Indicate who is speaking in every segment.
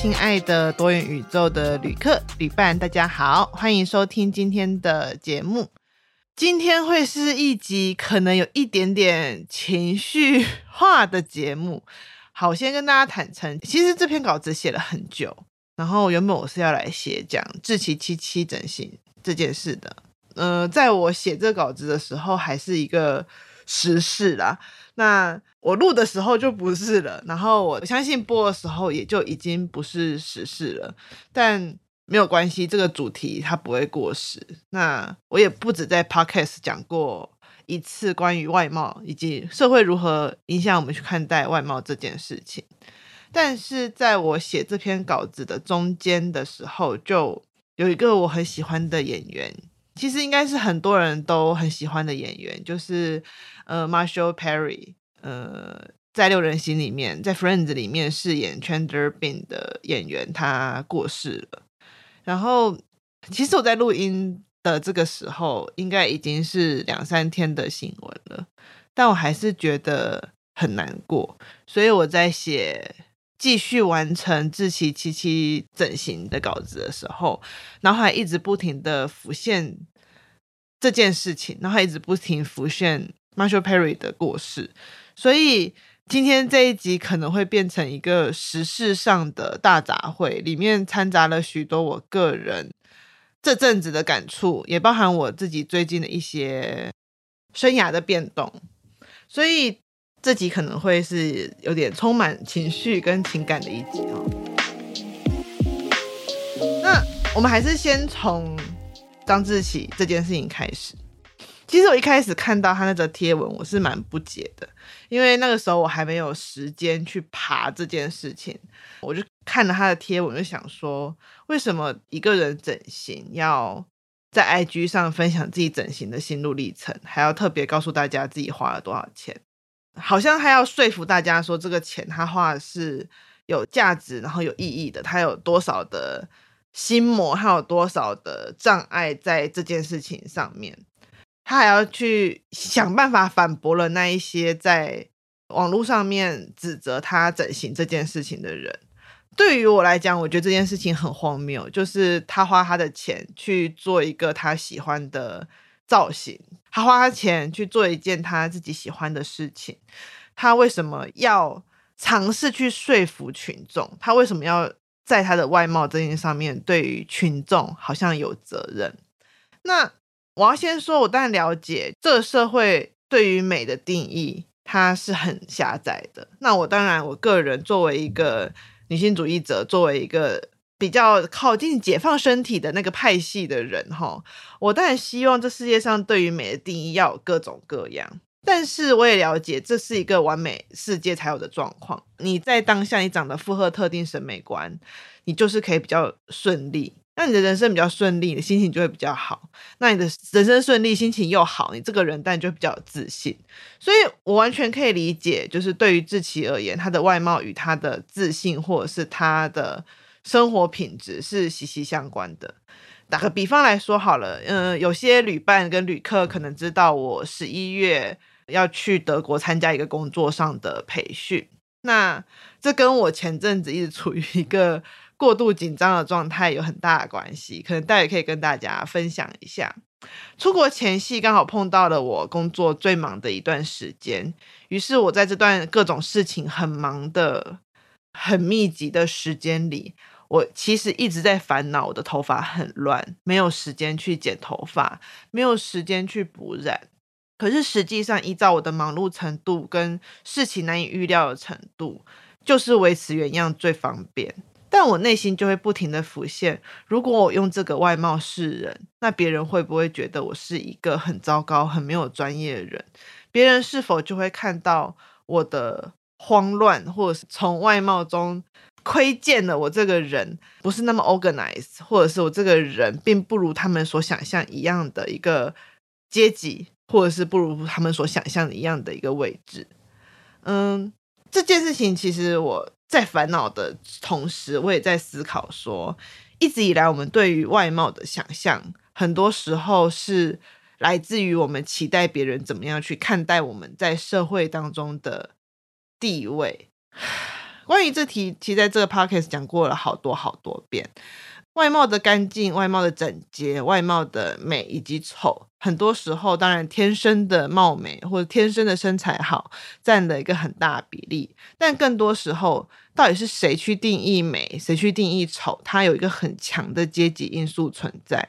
Speaker 1: 亲爱的多元宇宙的旅客、旅伴，大家好，欢迎收听今天的节目。今天会是一集可能有一点点情绪化的节目。好，我先跟大家坦诚，其实这篇稿子写了很久，然后原本我是要来写讲志祺七七整形这件事的。呃，在我写这稿子的时候，还是一个时事啦。那我录的时候就不是了，然后我相信播的时候也就已经不是时事了。但没有关系，这个主题它不会过时。那我也不止在 Podcast 讲过一次关于外貌以及社会如何影响我们去看待外貌这件事情。但是在我写这篇稿子的中间的时候，就有一个我很喜欢的演员。其实应该是很多人都很喜欢的演员，就是呃，Marshall Perry，呃，在六人行里面，在 Friends 里面饰演 Chandler Bing 的演员，他过世了。然后，其实我在录音的这个时候，应该已经是两三天的新闻了，但我还是觉得很难过，所以我在写。继续完成志祺七七整形的稿子的时候，脑海一直不停的浮现这件事情，脑海一直不停浮现 Marshall Perry 的过世，所以今天这一集可能会变成一个时事上的大杂烩，里面掺杂了许多我个人这阵子的感触，也包含我自己最近的一些生涯的变动，所以。这集可能会是有点充满情绪跟情感的一集哦。那我们还是先从张志祺这件事情开始。其实我一开始看到他那则贴文，我是蛮不解的，因为那个时候我还没有时间去爬这件事情。我就看了他的贴文，就想说，为什么一个人整形要在 IG 上分享自己整形的心路历程，还要特别告诉大家自己花了多少钱？好像他要说服大家说，这个钱他花的是有价值，然后有意义的。他有多少的心魔，还有多少的障碍在这件事情上面，他还要去想办法反驳了那一些在网络上面指责他整形这件事情的人。对于我来讲，我觉得这件事情很荒谬，就是他花他的钱去做一个他喜欢的造型。他花他钱去做一件他自己喜欢的事情，他为什么要尝试去说服群众？他为什么要在他的外貌这件上面对于群众好像有责任？那我要先说，我当然了解这个社会对于美的定义，它是很狭窄的。那我当然，我个人作为一个女性主义者，作为一个。比较靠近解放身体的那个派系的人哈，我当然希望这世界上对于美的定义要有各种各样，但是我也了解这是一个完美世界才有的状况。你在当下你长得符合特定审美观，你就是可以比较顺利，那你的人生比较顺利，你的心情就会比较好。那你的人生顺利，心情又好，你这个人但就比较有自信。所以我完全可以理解，就是对于志奇而言，他的外貌与他的自信或者是他的。生活品质是息息相关的。打个比方来说好了，嗯、有些旅伴跟旅客可能知道我十一月要去德国参加一个工作上的培训，那这跟我前阵子一直处于一个过度紧张的状态有很大的关系，可能待会可以跟大家分享一下。出国前夕刚好碰到了我工作最忙的一段时间，于是我在这段各种事情很忙的、很密集的时间里。我其实一直在烦恼，我的头发很乱，没有时间去剪头发，没有时间去补染。可是实际上，依照我的忙碌程度跟事情难以预料的程度，就是维持原样最方便。但我内心就会不停地浮现：如果我用这个外貌示人，那别人会不会觉得我是一个很糟糕、很没有专业的人？别人是否就会看到我的慌乱，或者是从外貌中？窥见了我这个人不是那么 organized，或者是我这个人并不如他们所想象一样的一个阶级，或者是不如他们所想象的一样的一个位置。嗯，这件事情其实我在烦恼的同时，我也在思考说，一直以来我们对于外貌的想象，很多时候是来自于我们期待别人怎么样去看待我们在社会当中的地位。关于这题，其实在这个 podcast 讲过了好多好多遍。外貌的干净、外貌的整洁、外貌的美以及丑，很多时候当然天生的貌美或者天生的身材好占了一个很大比例，但更多时候到底是谁去定义美，谁去定义丑，它有一个很强的阶级因素存在。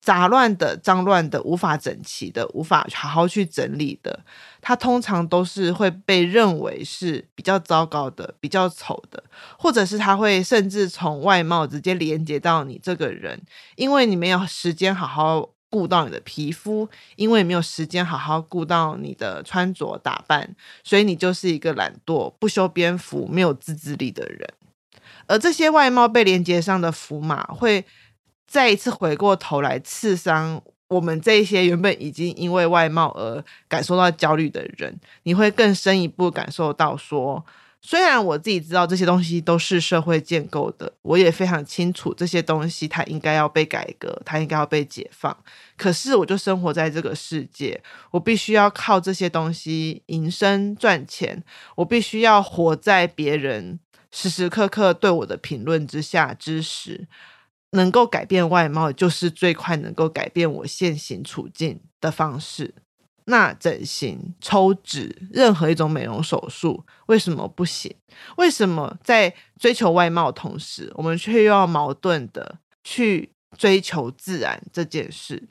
Speaker 1: 杂乱的、脏乱的、无法整齐的、无法好好去整理的，它通常都是会被认为是比较糟糕的、比较丑的，或者是它会甚至从外貌直接连接到你这个人，因为你没有时间好好顾到你的皮肤，因为没有时间好好顾到你的穿着打扮，所以你就是一个懒惰、不修边幅、没有自制力的人。而这些外貌被连接上的符码会。再一次回过头来刺伤我们这些原本已经因为外貌而感受到焦虑的人，你会更深一步感受到说，虽然我自己知道这些东西都是社会建构的，我也非常清楚这些东西它应该要被改革，它应该要被解放。可是我就生活在这个世界，我必须要靠这些东西营生赚钱，我必须要活在别人时时刻刻对我的评论之下之时。能够改变外貌，就是最快能够改变我现行处境的方式。那整形、抽脂，任何一种美容手术，为什么不行？为什么在追求外貌同时，我们却又要矛盾的去追求自然这件事？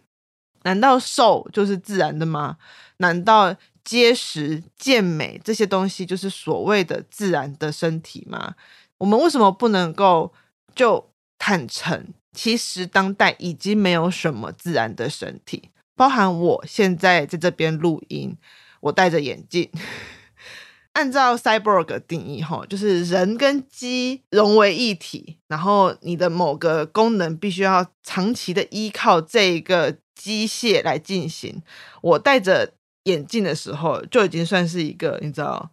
Speaker 1: 难道瘦就是自然的吗？难道结实、健美这些东西就是所谓的自然的身体吗？我们为什么不能够就？坦诚，其实当代已经没有什么自然的身体，包含我现在在这边录音，我戴着眼镜。按照 cyborg 的定义，哈，就是人跟机融为一体，然后你的某个功能必须要长期的依靠这个机械来进行。我戴着眼镜的时候，就已经算是一个，你知道。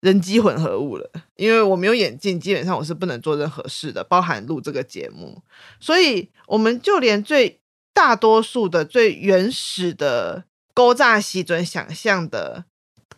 Speaker 1: 人机混合物了，因为我没有眼镜，基本上我是不能做任何事的，包含录这个节目。所以，我们就连最大多数的、最原始的勾诈、习准、想象的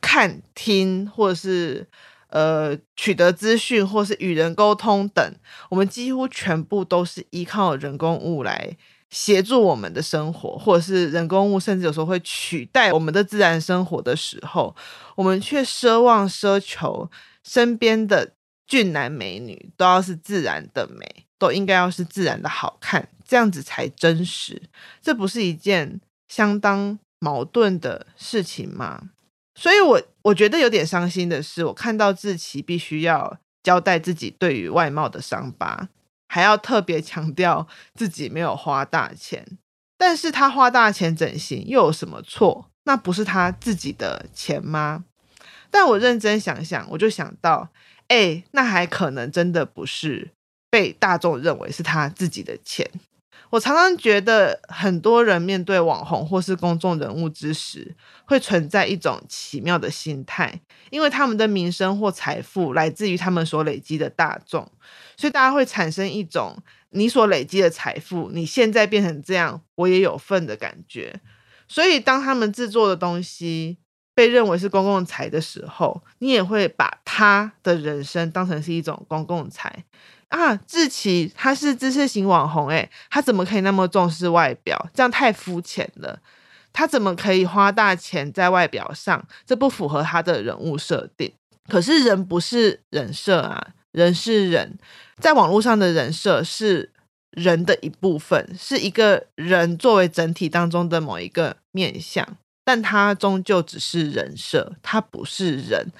Speaker 1: 看、听，或者是呃取得资讯，或是与人沟通等，我们几乎全部都是依靠人工物来。协助我们的生活，或者是人工物，甚至有时候会取代我们的自然生活的时候，我们却奢望奢求身边的俊男美女都要是自然的美，都应该要是自然的好看，这样子才真实。这不是一件相当矛盾的事情吗？所以我，我觉得有点伤心的是，我看到志祺必须要交代自己对于外貌的伤疤。还要特别强调自己没有花大钱，但是他花大钱整形又有什么错？那不是他自己的钱吗？但我认真想想，我就想到，哎，那还可能真的不是被大众认为是他自己的钱。我常常觉得，很多人面对网红或是公众人物之时，会存在一种奇妙的心态，因为他们的名声或财富来自于他们所累积的大众，所以大家会产生一种你所累积的财富，你现在变成这样，我也有份的感觉。所以，当他们制作的东西被认为是公共财的时候，你也会把他的人生当成是一种公共财。啊，志奇他是知识型网红，诶，他怎么可以那么重视外表？这样太肤浅了。他怎么可以花大钱在外表上？这不符合他的人物设定。可是人不是人设啊，人是人，在网络上的人设是人的一部分，是一个人作为整体当中的某一个面向，但他终究只是人设，他不是人。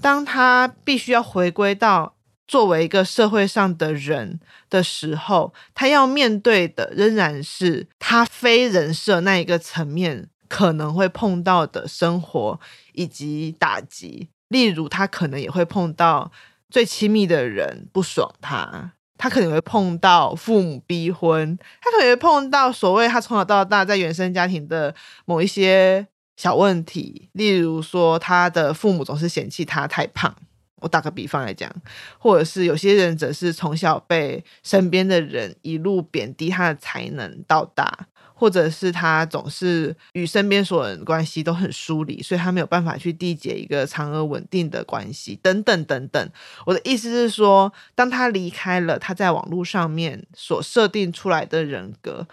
Speaker 1: 当他必须要回归到。作为一个社会上的人的时候，他要面对的仍然是他非人设那一个层面可能会碰到的生活以及打击。例如，他可能也会碰到最亲密的人不爽他，他可能会碰到父母逼婚，他可能会碰到所谓他从小到大在原生家庭的某一些小问题，例如说他的父母总是嫌弃他太胖。我打个比方来讲，或者是有些人则是从小被身边的人一路贬低他的才能到大，或者是他总是与身边所有人关系都很疏离，所以他没有办法去缔结一个长而稳定的关系，等等等等。我的意思是说，当他离开了他在网络上面所设定出来的人格。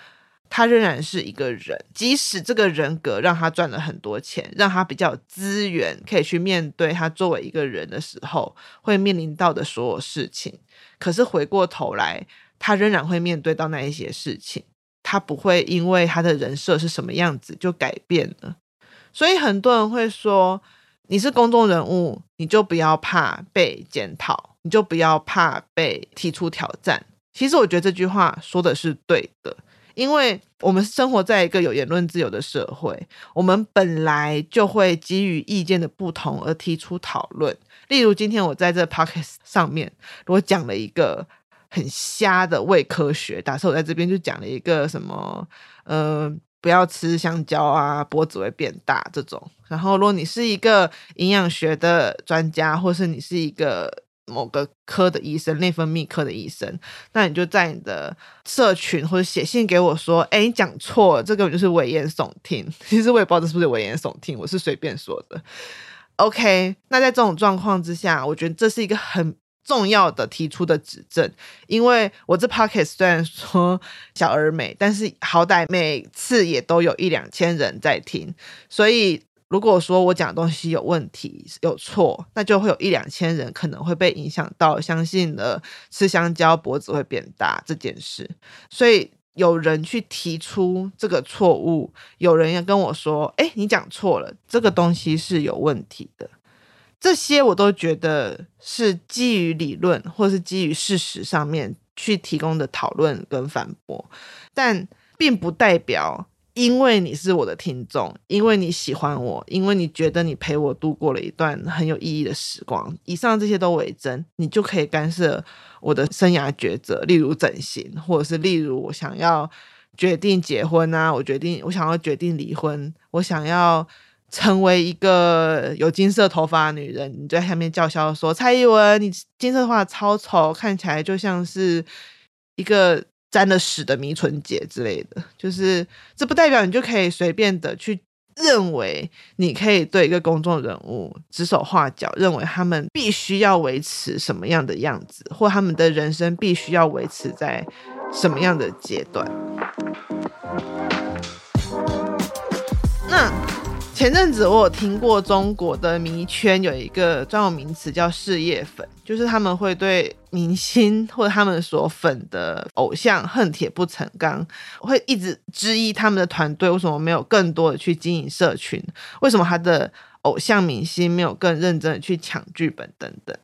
Speaker 1: 他仍然是一个人，即使这个人格让他赚了很多钱，让他比较有资源可以去面对他作为一个人的时候会面临到的所有事情。可是回过头来，他仍然会面对到那一些事情，他不会因为他的人设是什么样子就改变了。所以很多人会说，你是公众人物，你就不要怕被检讨，你就不要怕被提出挑战。其实我觉得这句话说的是对的。因为我们生活在一个有言论自由的社会，我们本来就会基于意见的不同而提出讨论。例如，今天我在这 podcast 上面，我讲了一个很瞎的伪科学，假设我在这边就讲了一个什么，呃，不要吃香蕉啊，脖子会变大这种。然后，如果你是一个营养学的专家，或是你是一个某个科的医生，内分泌科的医生，那你就在你的社群或者写信给我说：“哎，你讲错了，这个就是危言耸听。”其实我也不知道这是不是危言耸听，我是随便说的。OK，那在这种状况之下，我觉得这是一个很重要的提出的指正，因为我这 Podcast 虽然说小而美，但是好歹每次也都有一两千人在听，所以。如果说我讲的东西有问题、有错，那就会有一两千人可能会被影响到，相信了吃香蕉脖子会变大这件事。所以有人去提出这个错误，有人要跟我说：“哎，你讲错了，这个东西是有问题的。”这些我都觉得是基于理论或是基于事实上面去提供的讨论跟反驳，但并不代表。因为你是我的听众，因为你喜欢我，因为你觉得你陪我度过了一段很有意义的时光，以上这些都为真，你就可以干涉我的生涯抉择，例如整形，或者是例如我想要决定结婚啊，我决定我想要决定离婚，我想要成为一个有金色头发的女人，你就在下面叫嚣说蔡依文，你金色头发超丑，看起来就像是一个。沾了屎的迷唇姐之类的，就是这不代表你就可以随便的去认为你可以对一个公众人物指手画脚，认为他们必须要维持什么样的样子，或他们的人生必须要维持在什么样的阶段。前阵子我有听过中国的迷圈有一个专有名词叫事业粉，就是他们会对明星或者他们所粉的偶像恨铁不成钢，会一直质疑他们的团队为什么没有更多的去经营社群，为什么他的偶像明星没有更认真的去抢剧本等等。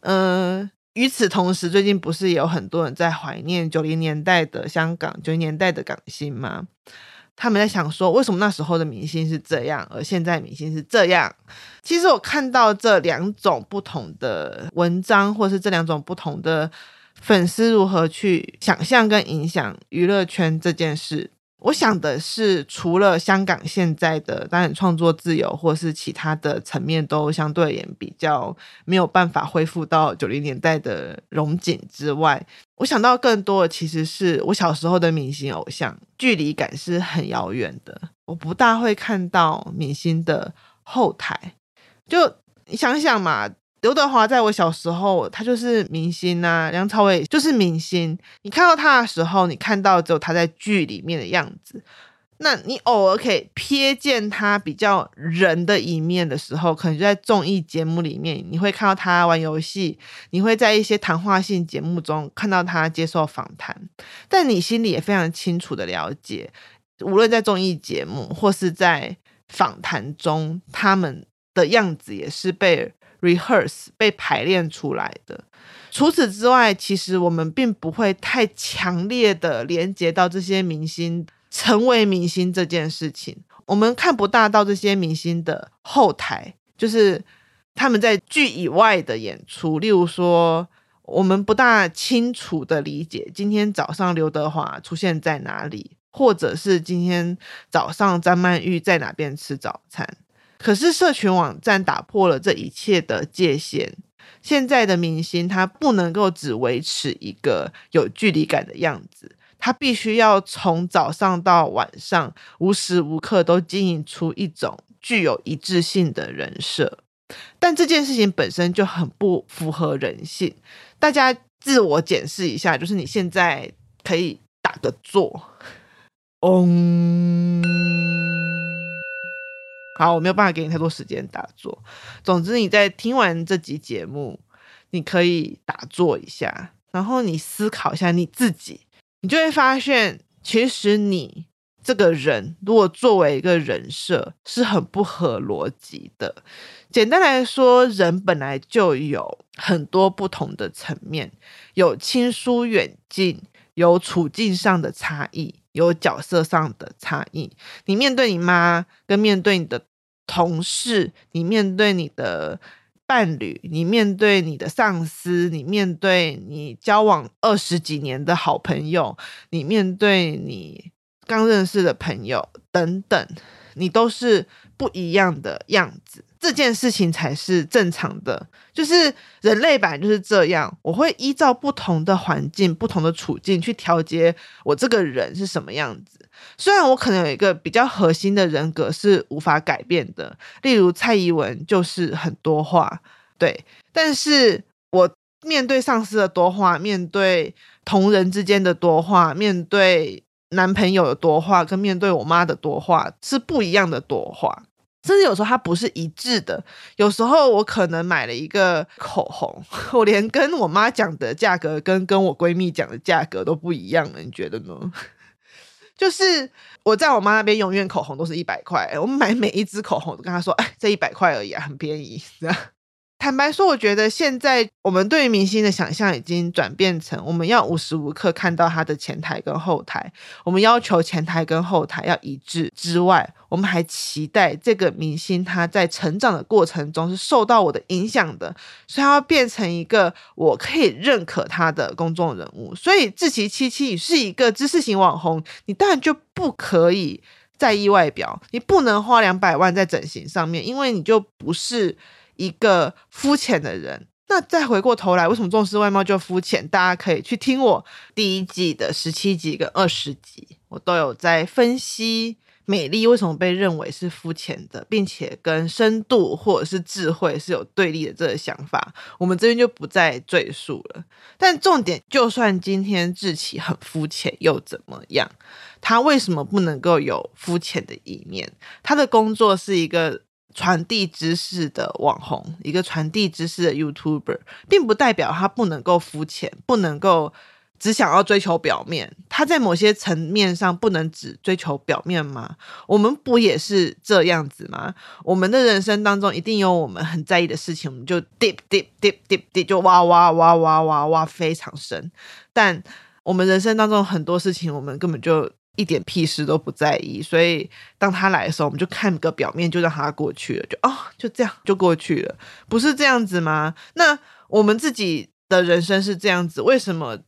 Speaker 1: 嗯、呃，与此同时，最近不是有很多人在怀念九零年代的香港，九零年代的港星吗？他们在想说，为什么那时候的明星是这样，而现在明星是这样？其实我看到这两种不同的文章，或是这两种不同的粉丝如何去想象跟影响娱乐圈这件事。我想的是，除了香港现在的当然创作自由，或是其他的层面都相对而言比较没有办法恢复到九零年代的荣景之外，我想到更多的其实是我小时候的明星偶像，距离感是很遥远的。我不大会看到明星的后台，就你想想嘛。刘德华在我小时候，他就是明星啊；梁朝伟就是明星。你看到他的时候，你看到只有他在剧里面的样子。那你偶尔可以瞥见他比较人的一面的时候，可能就在综艺节目里面，你会看到他玩游戏，你会在一些谈话性节目中看到他接受访谈。但你心里也非常清楚的了解，无论在综艺节目或是在访谈中，他们的样子也是被。Rehearse 被排练出来的。除此之外，其实我们并不会太强烈的连接到这些明星成为明星这件事情。我们看不大到这些明星的后台，就是他们在剧以外的演出，例如说，我们不大清楚的理解今天早上刘德华出现在哪里，或者是今天早上张曼玉在哪边吃早餐。可是社群网站打破了这一切的界限。现在的明星他不能够只维持一个有距离感的样子，他必须要从早上到晚上无时无刻都经营出一种具有一致性的人设。但这件事情本身就很不符合人性。大家自我检视一下，就是你现在可以打个坐，嗯，好，我没有办法给你太多时间打坐。总之，你在听完这集节目，你可以打坐一下，然后你思考一下你自己，你就会发现，其实你。这个人如果作为一个人设是很不合逻辑的。简单来说，人本来就有很多不同的层面，有亲疏远近，有处境上的差异，有角色上的差异。你面对你妈，跟面对你的同事，你面对你的伴侣，你面对你的上司，你面对你交往二十几年的好朋友，你面对你。刚认识的朋友等等，你都是不一样的样子，这件事情才是正常的。就是人类本就是这样，我会依照不同的环境、不同的处境去调节我这个人是什么样子。虽然我可能有一个比较核心的人格是无法改变的，例如蔡依文就是很多话，对，但是我面对上司的多话，面对同人之间的多话，面对。男朋友的多话跟面对我妈的多话是不一样的多话，甚至有时候它不是一致的。有时候我可能买了一个口红，我连跟我妈讲的价格跟跟我闺蜜讲的价格都不一样了，你觉得呢？就是我在我妈那边永远口红都是一百块，我买每一支口红都跟她说：“哎，这一百块而已啊，很便宜。”这样。坦白说，我觉得现在我们对于明星的想象已经转变成，我们要无时无刻看到他的前台跟后台，我们要求前台跟后台要一致之外，我们还期待这个明星他在成长的过程中是受到我的影响的，所以他要变成一个我可以认可他的公众人物。所以志祺七七是一个知识型网红，你当然就不可以在意外表，你不能花两百万在整形上面，因为你就不是。一个肤浅的人，那再回过头来，为什么重视外貌就肤浅？大家可以去听我第一季的十七集跟二十集，我都有在分析美丽为什么被认为是肤浅的，并且跟深度或者是智慧是有对立的这个想法，我们这边就不再赘述了。但重点，就算今天志奇很肤浅又怎么样？他为什么不能够有肤浅的一面？他的工作是一个。传递知识的网红，一个传递知识的 YouTuber，并不代表他不能够肤浅，不能够只想要追求表面。他在某些层面上不能只追求表面吗？我们不也是这样子吗？我们的人生当中一定有我们很在意的事情，我们就 deep deep deep deep deep 就挖挖挖挖挖挖非常深。但我们人生当中很多事情，我们根本就。一点屁事都不在意，所以当他来的时候，我们就看个表面，就让他过去了，就哦，就这样就过去了，不是这样子吗？那我们自己的人生是这样子，为什么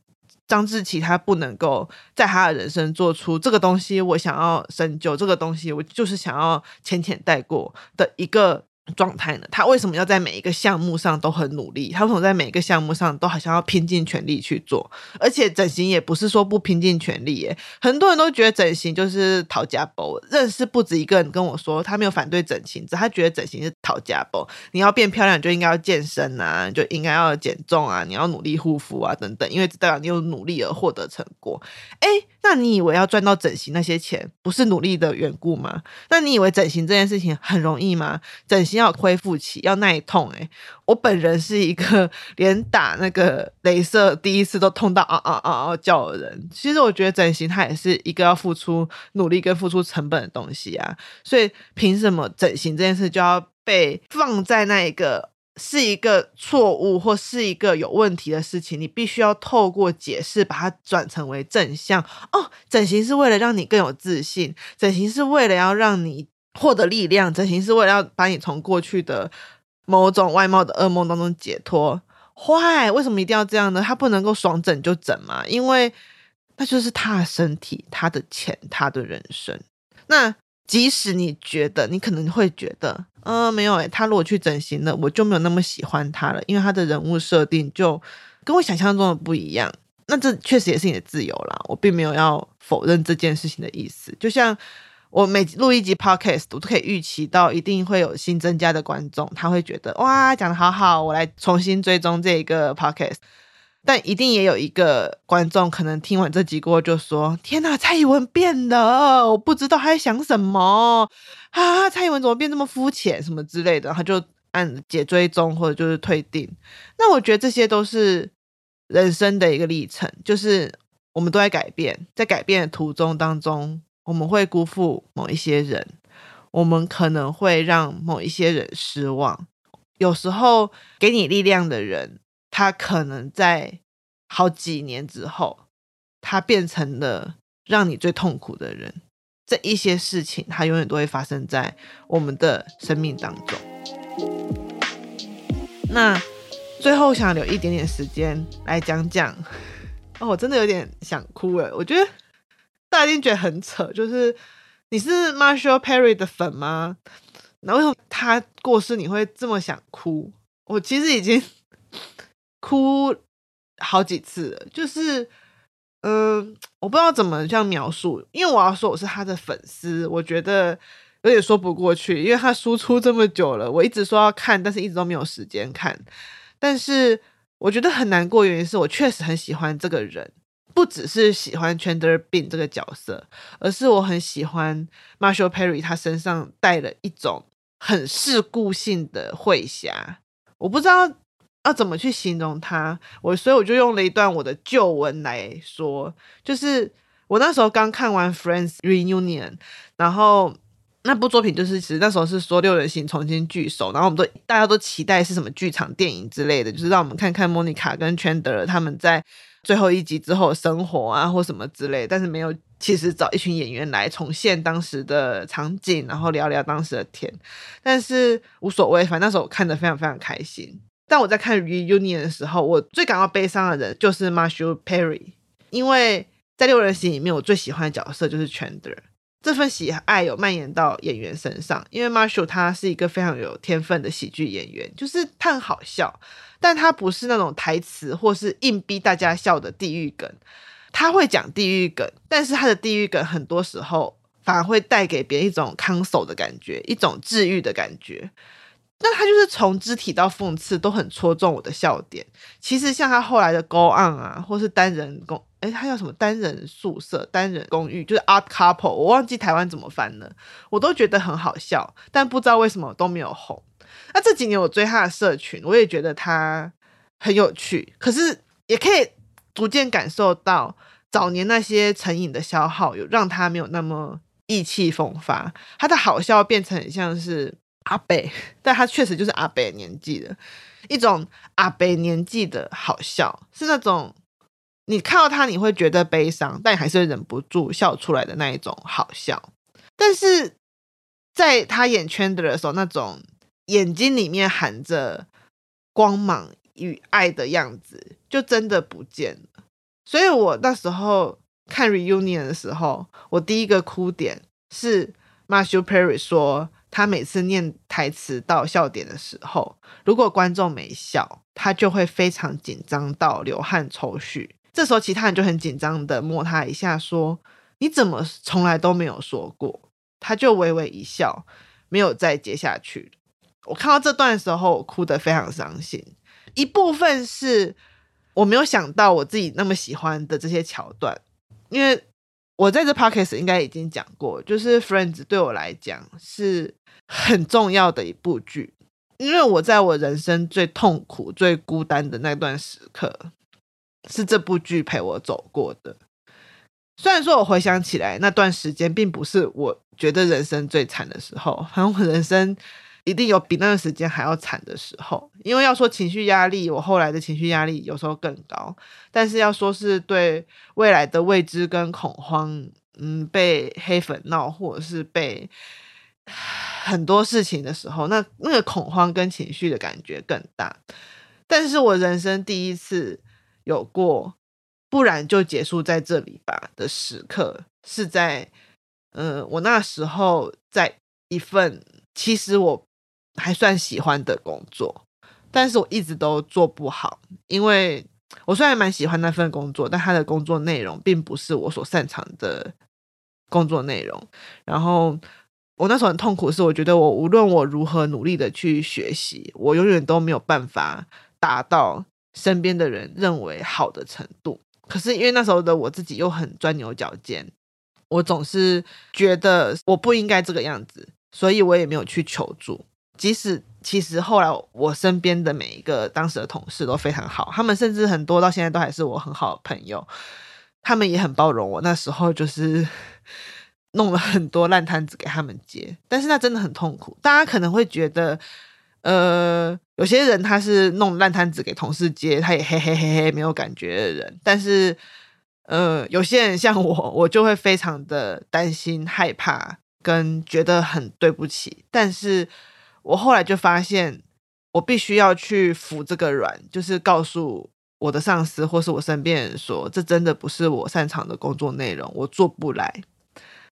Speaker 1: 张志奇他不能够在他的人生做出这个东西？我想要深究这个东西，我就是想要浅浅带过的一个。状态呢？他为什么要在每一个项目上都很努力？他为什么在每一个项目上都好像要拼尽全力去做？而且整形也不是说不拼尽全力耶。很多人都觉得整形就是讨价包。认识不止一个人跟我说，他没有反对整形，只他觉得整形是讨价包。你要变漂亮，就应该要健身啊，就应该要减重啊，你要努力护肤啊，等等，因为代表你有努力而获得成果。哎。那你以为要赚到整形那些钱不是努力的缘故吗？那你以为整形这件事情很容易吗？整形要恢复期，要耐痛。诶，我本人是一个 连打那个镭射第一次都痛到嗷嗷嗷嗷叫的人。其实我觉得整形它也是一个要付出努力跟付出成本的东西啊。所以凭什么整形这件事就要被放在那一个？是一个错误或是一个有问题的事情，你必须要透过解释把它转成为正向。哦，整形是为了让你更有自信，整形是为了要让你获得力量，整形是为了要把你从过去的某种外貌的噩梦当中解脱。坏，为什么一定要这样呢？他不能够爽整就整嘛？因为那就是他的身体、他的钱、他的人生。那即使你觉得，你可能会觉得，嗯、没有诶，他如果去整形了，我就没有那么喜欢他了，因为他的人物设定就跟我想象中的不一样。那这确实也是你的自由啦，我并没有要否认这件事情的意思。就像。我每录一集 podcast，我都可以预期到一定会有新增加的观众，他会觉得哇，讲得好好，我来重新追踪这一个 podcast。但一定也有一个观众，可能听完这集过后就说：“天哪，蔡宜文变了，我不知道他在想什么啊！蔡宜文怎么变这么肤浅，什么之类的？”他就按解追踪或者就是退订。那我觉得这些都是人生的一个历程，就是我们都在改变，在改变的途中当中。我们会辜负某一些人，我们可能会让某一些人失望。有时候给你力量的人，他可能在好几年之后，他变成了让你最痛苦的人。这一些事情，它永远都会发生在我们的生命当中。那最后想留一点点时间来讲讲，哦，我真的有点想哭诶，我觉得。大家一定觉得很扯，就是你是 Marshall Perry 的粉吗？那为什么他过世你会这么想哭？我其实已经 哭好几次了，就是嗯、我不知道怎么这样描述，因为我要说我是他的粉丝，我觉得有点说不过去，因为他输出这么久了，我一直说要看，但是一直都没有时间看。但是我觉得很难过，原因是我确实很喜欢这个人。不只是喜欢 Chandler Bing 这个角色，而是我很喜欢 Marshall Perry，他身上带了一种很世故性的慧侠。我不知道要怎么去形容他，我所以我就用了一段我的旧闻来说，就是我那时候刚看完 Friends Reunion，然后那部作品就是其实那时候是说六人行重新聚首，然后我们都大家都期待是什么剧场电影之类的，就是让我们看看 Monica 跟 Chandler 他们在。最后一集之后生活啊，或什么之类，但是没有，其实找一群演员来重现当时的场景，然后聊聊当时的天，但是无所谓，反正那时候我看得非常非常开心。但我在看 reunion 的时候，我最感到悲伤的人就是 Marshall Perry，因为在六人行里面，我最喜欢的角色就是 Chandler。这份喜爱有蔓延到演员身上，因为 Marshall 他是一个非常有天分的喜剧演员，就是他很好笑，但他不是那种台词或是硬逼大家笑的地狱梗，他会讲地狱梗，但是他的地狱梗很多时候反而会带给别人一种 console 的感觉，一种治愈的感觉。那他就是从肢体到讽刺都很戳中我的笑点。其实像他后来的 Go On 啊，或是单人公。哎，他叫什么？单人宿舍、单人公寓，就是 Art Couple，我忘记台湾怎么翻了。我都觉得很好笑，但不知道为什么都没有红。那这几年我追他的社群，我也觉得他很有趣，可是也可以逐渐感受到早年那些成瘾的消耗，有让他没有那么意气风发。他的好笑变成很像是阿北，但他确实就是阿北年纪的一种阿北年纪的好笑，是那种。你看到他，你会觉得悲伤，但还是忍不住笑出来的那一种好笑。但是在他演 Chandler 的时候，那种眼睛里面含着光芒与爱的样子，就真的不见了。所以我那时候看 Reunion 的时候，我第一个哭点是 Matthew Perry 说，他每次念台词到笑点的时候，如果观众没笑，他就会非常紧张到流汗抽搐。这时候，其他人就很紧张的摸他一下，说：“你怎么从来都没有说过？”他就微微一笑，没有再接下去。我看到这段的时候，我哭得非常伤心。一部分是我没有想到我自己那么喜欢的这些桥段，因为我在这 podcast 应该已经讲过，就是《Friends》对我来讲是很重要的一部剧，因为我在我人生最痛苦、最孤单的那段时刻。是这部剧陪我走过的。虽然说，我回想起来那段时间，并不是我觉得人生最惨的时候。反正我人生一定有比那段时间还要惨的时候。因为要说情绪压力，我后来的情绪压力有时候更高。但是要说是对未来的未知跟恐慌，嗯，被黑粉闹，或者是被很多事情的时候，那那个恐慌跟情绪的感觉更大。但是我人生第一次有过，不然就结束在这里吧的时刻，是在，呃，我那时候在一份其实我还算喜欢的工作，但是我一直都做不好，因为我虽然蛮喜欢那份工作，但他的工作内容并不是我所擅长的工作内容。然后我那时候很痛苦，是我觉得我无论我如何努力的去学习，我永远都没有办法达到身边的人认为好的程度。可是因为那时候的我自己又很钻牛角尖，我总是觉得我不应该这个样子，所以我也没有去求助。即使其实后来我身边的每一个当时的同事都非常好，他们甚至很多到现在都还是我很好的朋友，他们也很包容我。那时候就是弄了很多烂摊子给他们接，但是那真的很痛苦。大家可能会觉得。呃，有些人他是弄烂摊子给同事接，他也嘿嘿嘿嘿没有感觉的人。但是，呃，有些人像我，我就会非常的担心、害怕，跟觉得很对不起。但是我后来就发现，我必须要去服这个软，就是告诉我的上司或是我身边人说，这真的不是我擅长的工作内容，我做不来。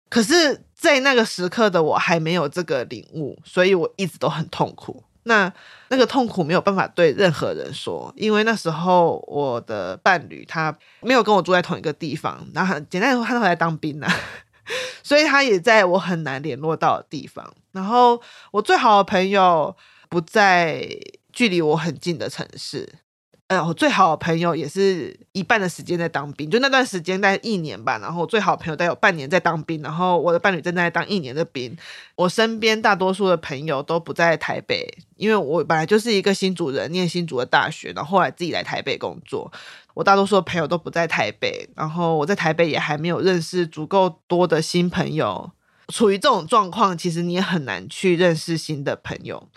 Speaker 1: 可是，在那个时刻的我还没有这个领悟，所以我一直都很痛苦。那那个痛苦没有办法对任何人说，因为那时候我的伴侣他没有跟我住在同一个地方，然后简单来说，他都还在当兵呢，所以他也在我很难联络到的地方。然后我最好的朋友不在距离我很近的城市。呃，我最好的朋友也是一半的时间在当兵，就那段时间待一年吧。然后我最好的朋友待有半年在当兵，然后我的伴侣正在当一年的兵。我身边大多数的朋友都不在台北，因为我本来就是一个新主人，念新竹的大学，然后后来自己来台北工作。我大多数的朋友都不在台北，然后我在台北也还没有认识足够多的新朋友。处于这种状况，其实你也很难去认识新的朋友。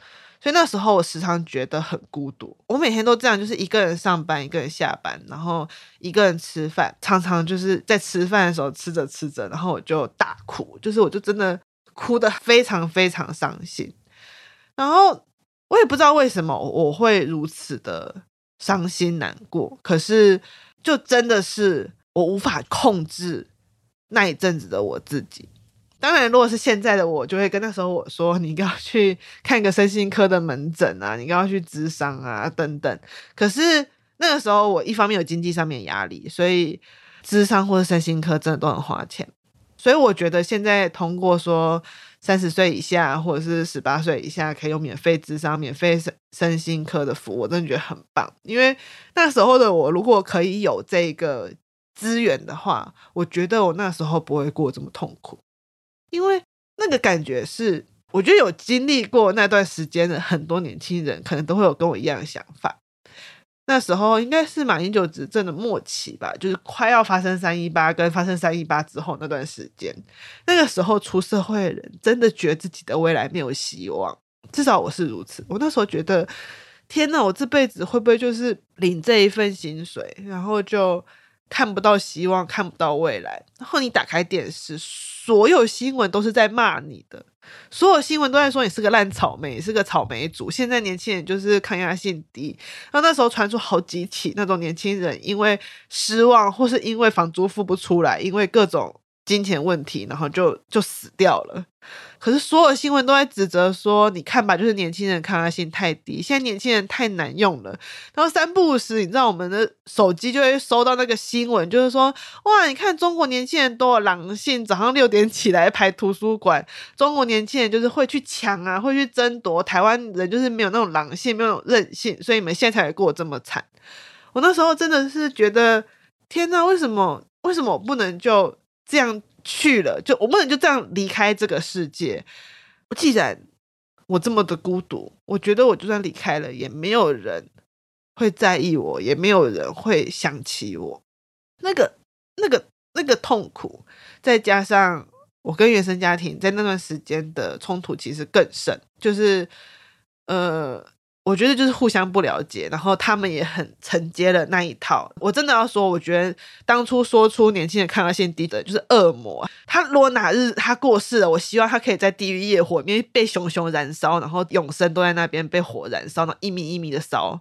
Speaker 1: 所以那时候我时常觉得很孤独。我每天都这样，就是一个人上班，一个人下班，然后一个人吃饭。常常就是在吃饭的时候吃着吃着，然后我就大哭，就是我就真的哭得非常非常伤心。然后我也不知道为什么我会如此的伤心难过，可是就真的是我无法控制那一阵子的我自己。当然，如果是现在的我，就会跟那时候我说：“你要去看个身心科的门诊啊，你要去咨商啊，等等。”可是那个时候，我一方面有经济上面压力，所以咨商或者身心科真的都很花钱。所以我觉得现在通过说三十岁以下或者是十八岁以下可以有免费智商、免费身身心科的服务，我真的觉得很棒。因为那时候的我，如果可以有这个资源的话，我觉得我那时候不会过这么痛苦。因为那个感觉是，我觉得有经历过那段时间的很多年轻人，可能都会有跟我一样的想法。那时候应该是马英九执政的末期吧，就是快要发生三一八跟发生三一八之后那段时间。那个时候出社会的人真的觉得自己的未来没有希望，至少我是如此。我那时候觉得，天哪，我这辈子会不会就是领这一份薪水，然后就看不到希望，看不到未来？然后你打开电视。所有新闻都是在骂你的，所有新闻都在说你是个烂草莓，是个草莓族。现在年轻人就是抗压性低，然后那时候传出好几起那种年轻人因为失望，或是因为房租付不出来，因为各种。金钱问题，然后就就死掉了。可是所有新闻都在指责说，你看吧，就是年轻人抗压性太低，现在年轻人太难用了。然后三不五时，你知道我们的手机就会收到那个新闻，就是说，哇，你看中国年轻人多狼性，早上六点起来排图书馆。中国年轻人就是会去抢啊，会去争夺。台湾人就是没有那种狼性，没有那种韧性，所以你们现在才会过这么惨。我那时候真的是觉得，天哪，为什么为什么我不能就？这样去了，就我不能就这样离开这个世界。既然我这么的孤独，我觉得我就算离开了，也没有人会在意我，也没有人会想起我。那个、那个、那个痛苦，再加上我跟原生家庭在那段时间的冲突，其实更甚。就是，呃。我觉得就是互相不了解，然后他们也很承接了那一套。我真的要说，我觉得当初说出年轻人抗压性低的就是恶魔。他如果哪日他过世了，我希望他可以在地狱业火里面被熊熊燃烧，然后永生都在那边被火燃烧，那一米一米的烧。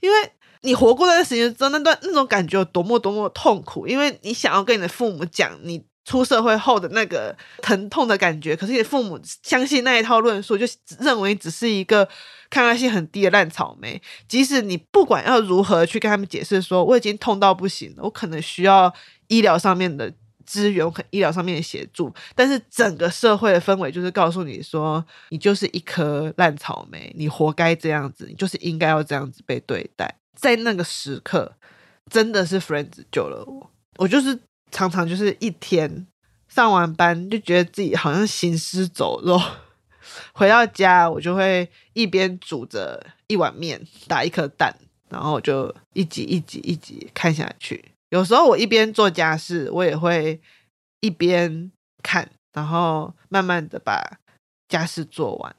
Speaker 1: 因为你活过那段时间，之后那段那种感觉有多么多么痛苦。因为你想要跟你的父母讲你。出社会后的那个疼痛的感觉，可是你父母相信那一套论述，就认为只是一个抗压性很低的烂草莓。即使你不管要如何去跟他们解释，说我已经痛到不行了，我可能需要医疗上面的资源，和医疗上面的协助，但是整个社会的氛围就是告诉你说，你就是一颗烂草莓，你活该这样子，你就是应该要这样子被对待。在那个时刻，真的是 Friends 救了我，我就是。常常就是一天上完班就觉得自己好像行尸走肉，回到家我就会一边煮着一碗面，打一颗蛋，然后就一集一集一集看下去。有时候我一边做家事，我也会一边看，然后慢慢的把家事做完。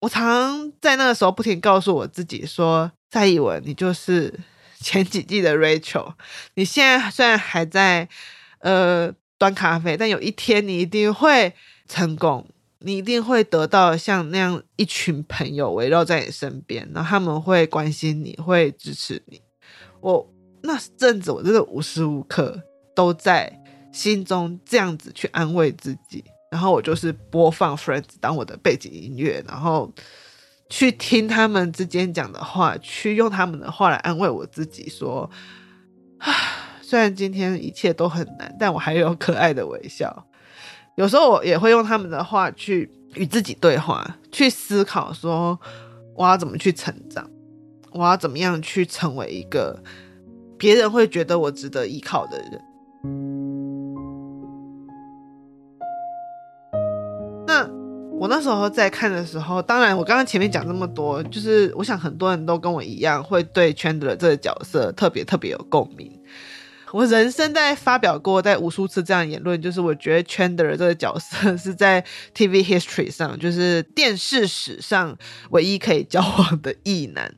Speaker 1: 我常在那个时候不停告诉我自己说：“蔡宜文，你就是。”前几季的 Rachel，你现在虽然还在呃端咖啡，但有一天你一定会成功，你一定会得到像那样一群朋友围绕在你身边，然后他们会关心你，会支持你。我那阵子我真的无时无刻都在心中这样子去安慰自己，然后我就是播放 Friends 当我的背景音乐，然后。去听他们之间讲的话，去用他们的话来安慰我自己，说：啊，虽然今天一切都很难，但我还有可爱的微笑。有时候我也会用他们的话去与自己对话，去思考说我要怎么去成长，我要怎么样去成为一个别人会觉得我值得依靠的人。我那时候在看的时候，当然我刚刚前面讲这么多，就是我想很多人都跟我一样，会对 Chandler 这个角色特别特别有共鸣。我人生在发表过在无数次这样的言论，就是我觉得 Chandler 这个角色 是在 TV history 上，就是电视史上唯一可以交往的异男。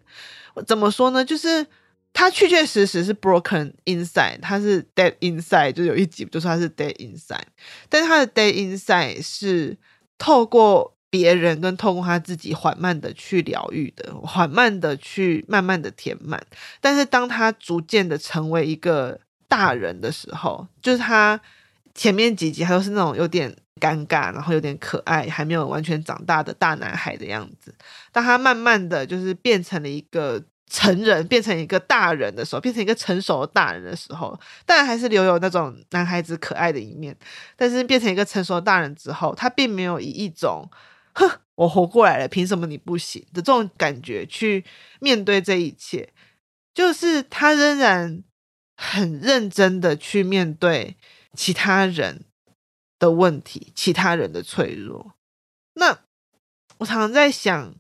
Speaker 1: 怎么说呢？就是他确确实实是 broken inside，他是 dead inside，就有一集就说他是 dead inside，但是他的 dead inside 是。透过别人跟透过他自己缓慢的去疗愈的，缓慢的去慢慢的填满。但是当他逐渐的成为一个大人的时候，就是他前面几集还都是那种有点尴尬，然后有点可爱，还没有完全长大的大男孩的样子。当他慢慢的就是变成了一个。成人变成一个大人的时候，变成一个成熟的大人的时候，当然还是留有那种男孩子可爱的一面。但是变成一个成熟的大人之后，他并没有以一种“哼，我活过来了，凭什么你不行”的这种感觉去面对这一切，就是他仍然很认真的去面对其他人的问题，其他人的脆弱。那我常常在想，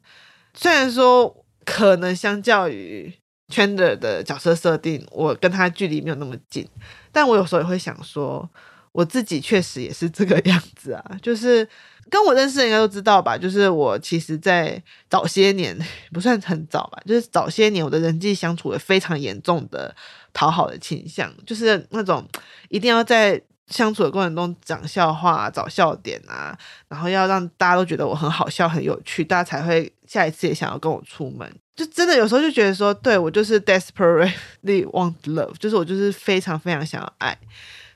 Speaker 1: 虽然说。可能相较于 Chandler 的角色设定，我跟他距离没有那么近，但我有时候也会想说，我自己确实也是这个样子啊。就是跟我认识的人应该都知道吧，就是我其实，在早些年不算很早吧，就是早些年我的人际相处有非常严重的讨好的倾向，就是那种一定要在。相处的过程中讲笑话，找笑点啊，然后要让大家都觉得我很好笑、很有趣，大家才会下一次也想要跟我出门。就真的有时候就觉得说，对，我就是 desperately want love，就是我就是非常非常想要爱。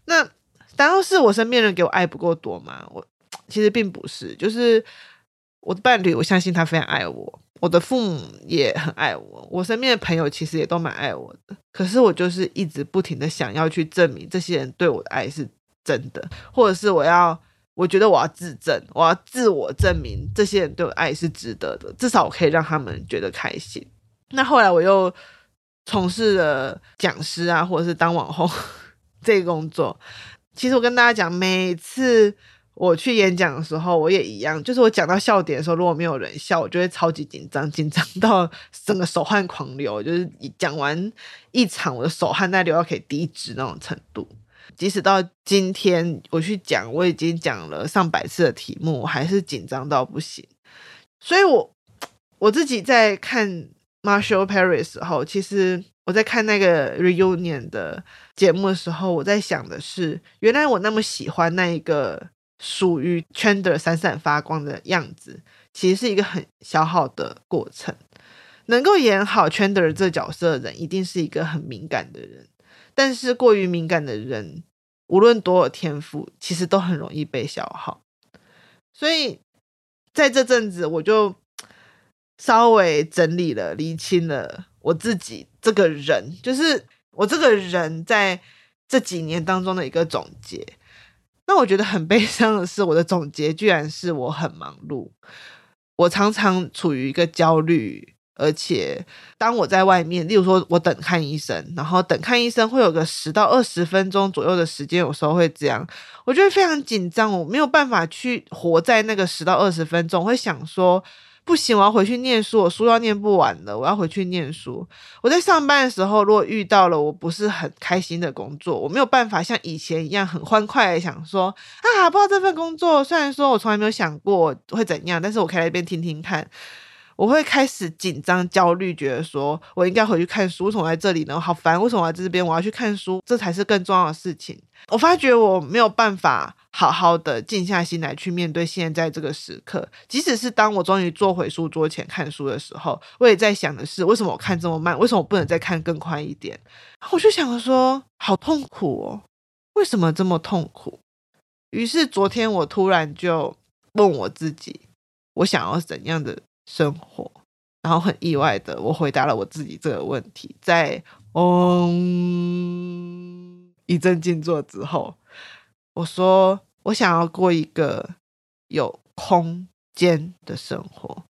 Speaker 1: 那难道是我身边人给我爱不够多吗？我其实并不是，就是我的伴侣，我相信他非常爱我。我的父母也很爱我，我身边的朋友其实也都蛮爱我的。可是我就是一直不停的想要去证明这些人对我的爱是真的，或者是我要，我觉得我要自证，我要自我证明这些人对我爱是值得的，至少我可以让他们觉得开心。那后来我又从事了讲师啊，或者是当网红 这个工作。其实我跟大家讲，每次。我去演讲的时候，我也一样，就是我讲到笑点的时候，如果没有人笑，我就会超级紧张，紧张到整个手汗狂流，就是讲完一场，我的手汗在流到可以滴纸那种程度。即使到今天我去讲，我已经讲了上百次的题目，我还是紧张到不行。所以我，我自己在看 Marshall Perry 的时候，其实我在看那个 reunion 的节目的时候，我在想的是，原来我那么喜欢那一个属于 Chandler 闪闪发光的样子，其实是一个很消耗的过程。能够演好 Chandler 这角色的人，一定是一个很敏感的人。但是过于敏感的人，无论多有天赋，其实都很容易被消耗。所以在这阵子，我就稍微整理了、厘清了我自己这个人，就是我这个人在这几年当中的一个总结。那我觉得很悲伤的是，我的总结居然是我很忙碌，我常常处于一个焦虑。而且，当我在外面，例如说我等看医生，然后等看医生会有个十到二十分钟左右的时间，有时候会这样，我就会非常紧张，我没有办法去活在那个十到二十分钟，我会想说，不行，我要回去念书，我书要念不完了，我要回去念书。我在上班的时候，如果遇到了我不是很开心的工作，我没有办法像以前一样很欢快的想说，啊，不知道这份工作，虽然说我从来没有想过会怎样，但是我可以来这边听听看。我会开始紧张、焦虑，觉得说我应该回去看书。为什么在这里呢？好烦！为什么我在这边？我要去看书，这才是更重要的事情。我发觉我没有办法好好的静下心来去面对现在这个时刻。即使是当我终于坐回书桌前看书的时候，我也在想的是：为什么我看这么慢？为什么我不能再看更快一点？我就想着说，好痛苦哦！为什么这么痛苦？于是昨天我突然就问我自己：我想要怎样的？生活，然后很意外的，我回答了我自己这个问题。在嗯一阵静坐之后，我说我想要过一个有空间的生活，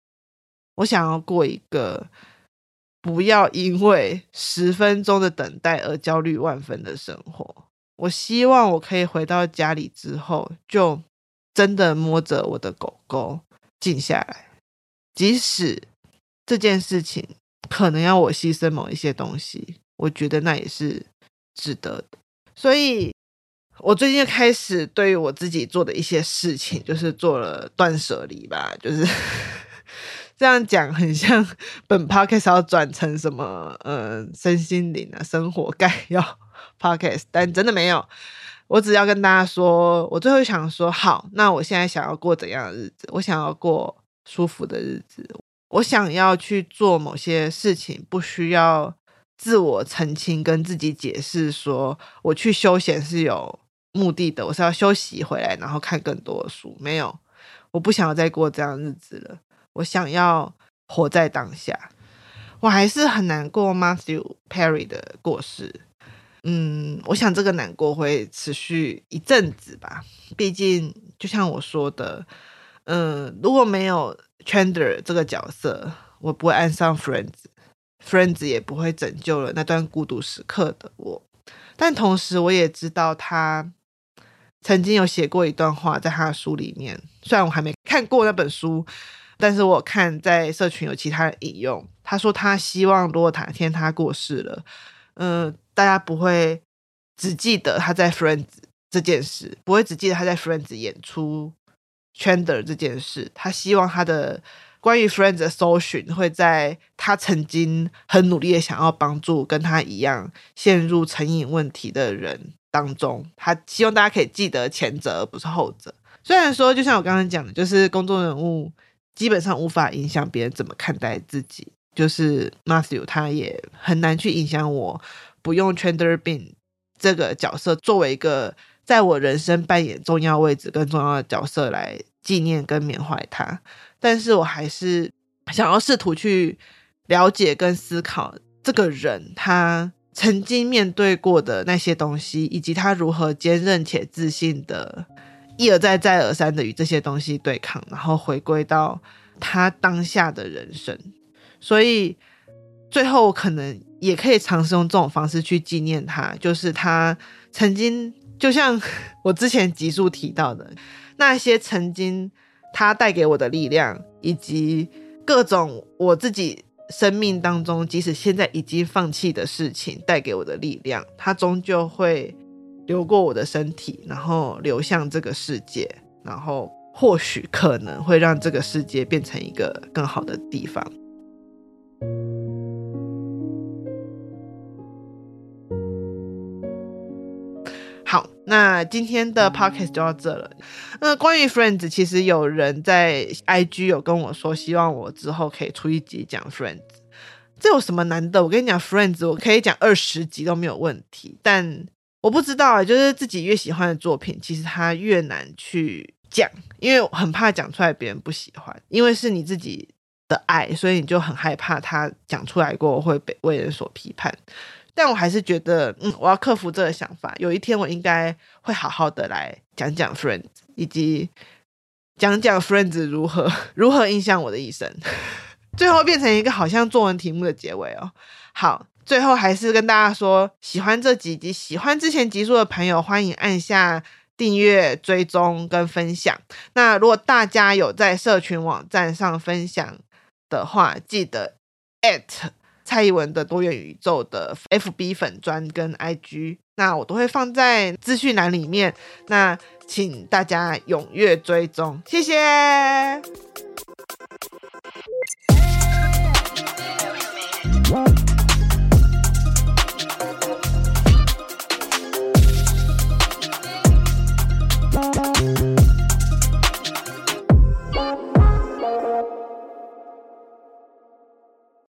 Speaker 1: 我想要过一个不要因为十分钟的等待而焦虑万分的生活。我希望我可以回到家里之后，就真的摸着我的狗狗静下来。即使这件事情可能要我牺牲某一些东西，我觉得那也是值得的。所以，我最近开始对于我自己做的一些事情，就是做了断舍离吧。就是 这样讲，很像本 podcast 要转成什么，嗯，身心灵啊，生活概要 podcast，但真的没有。我只要跟大家说，我最后想说，好，那我现在想要过怎样的日子？我想要过。舒服的日子，我想要去做某些事情，不需要自我澄清跟自己解释，说我去休闲是有目的的，我是要休息回来，然后看更多的书。没有，我不想要再过这样日子了。我想要活在当下。我还是很难过 Matthew Perry 的过世。嗯，我想这个难过会持续一阵子吧。毕竟，就像我说的。嗯，如果没有 Chandler 这个角色，我不会爱上 Friends，Friends 也不会拯救了那段孤独时刻的我。但同时，我也知道他曾经有写过一段话，在他的书里面。虽然我还没看过那本书，但是我看在社群有其他人引用。他说他希望，如果哪天他过世了，嗯，大家不会只记得他在 Friends 这件事，不会只记得他在 Friends 演出。Chandler 这件事，他希望他的关于 Friends 的搜寻会在他曾经很努力的想要帮助跟他一样陷入成瘾问题的人当中，他希望大家可以记得前者而不是后者。虽然说，就像我刚刚讲的，就是公众人物基本上无法影响别人怎么看待自己，就是 Matthew 他也很难去影响我，不用 Chandler Bing 这个角色作为一个。在我人生扮演重要位置跟重要的角色来纪念跟缅怀他，但是我还是想要试图去了解跟思考这个人他曾经面对过的那些东西，以及他如何坚韧且自信的一而再再而三的与这些东西对抗，然后回归到他当下的人生。所以最后可能也可以尝试用这种方式去纪念他，就是他曾经。就像 我之前集数提到的，那些曾经他带给我的力量，以及各种我自己生命当中，即使现在已经放弃的事情带给我的力量，它终究会流过我的身体，然后流向这个世界，然后或许可能会让这个世界变成一个更好的地方。那今天的 podcast 就到这了。那关于 Friends，其实有人在 IG 有跟我说，希望我之后可以出一集讲 Friends。这有什么难的？我跟你讲，Friends 我可以讲二十集都没有问题。但我不知道啊，就是自己越喜欢的作品，其实它越难去讲，因为我很怕讲出来别人不喜欢，因为是你自己的爱，所以你就很害怕他讲出来过后会被为人所批判。但我还是觉得，嗯，我要克服这个想法。有一天我应该会好好的来讲讲 Friends，以及讲讲 Friends 如何如何影响我的一生。最后变成一个好像作文题目的结尾哦。好，最后还是跟大家说，喜欢这几集、喜欢之前集数的朋友，欢迎按下订阅、追踪跟分享。那如果大家有在社群网站上分享的话，记得 at。蔡依文的多元宇宙的 fb 粉砖跟 ig 那我都会放在资讯栏里面那请大家踊跃追踪谢谢。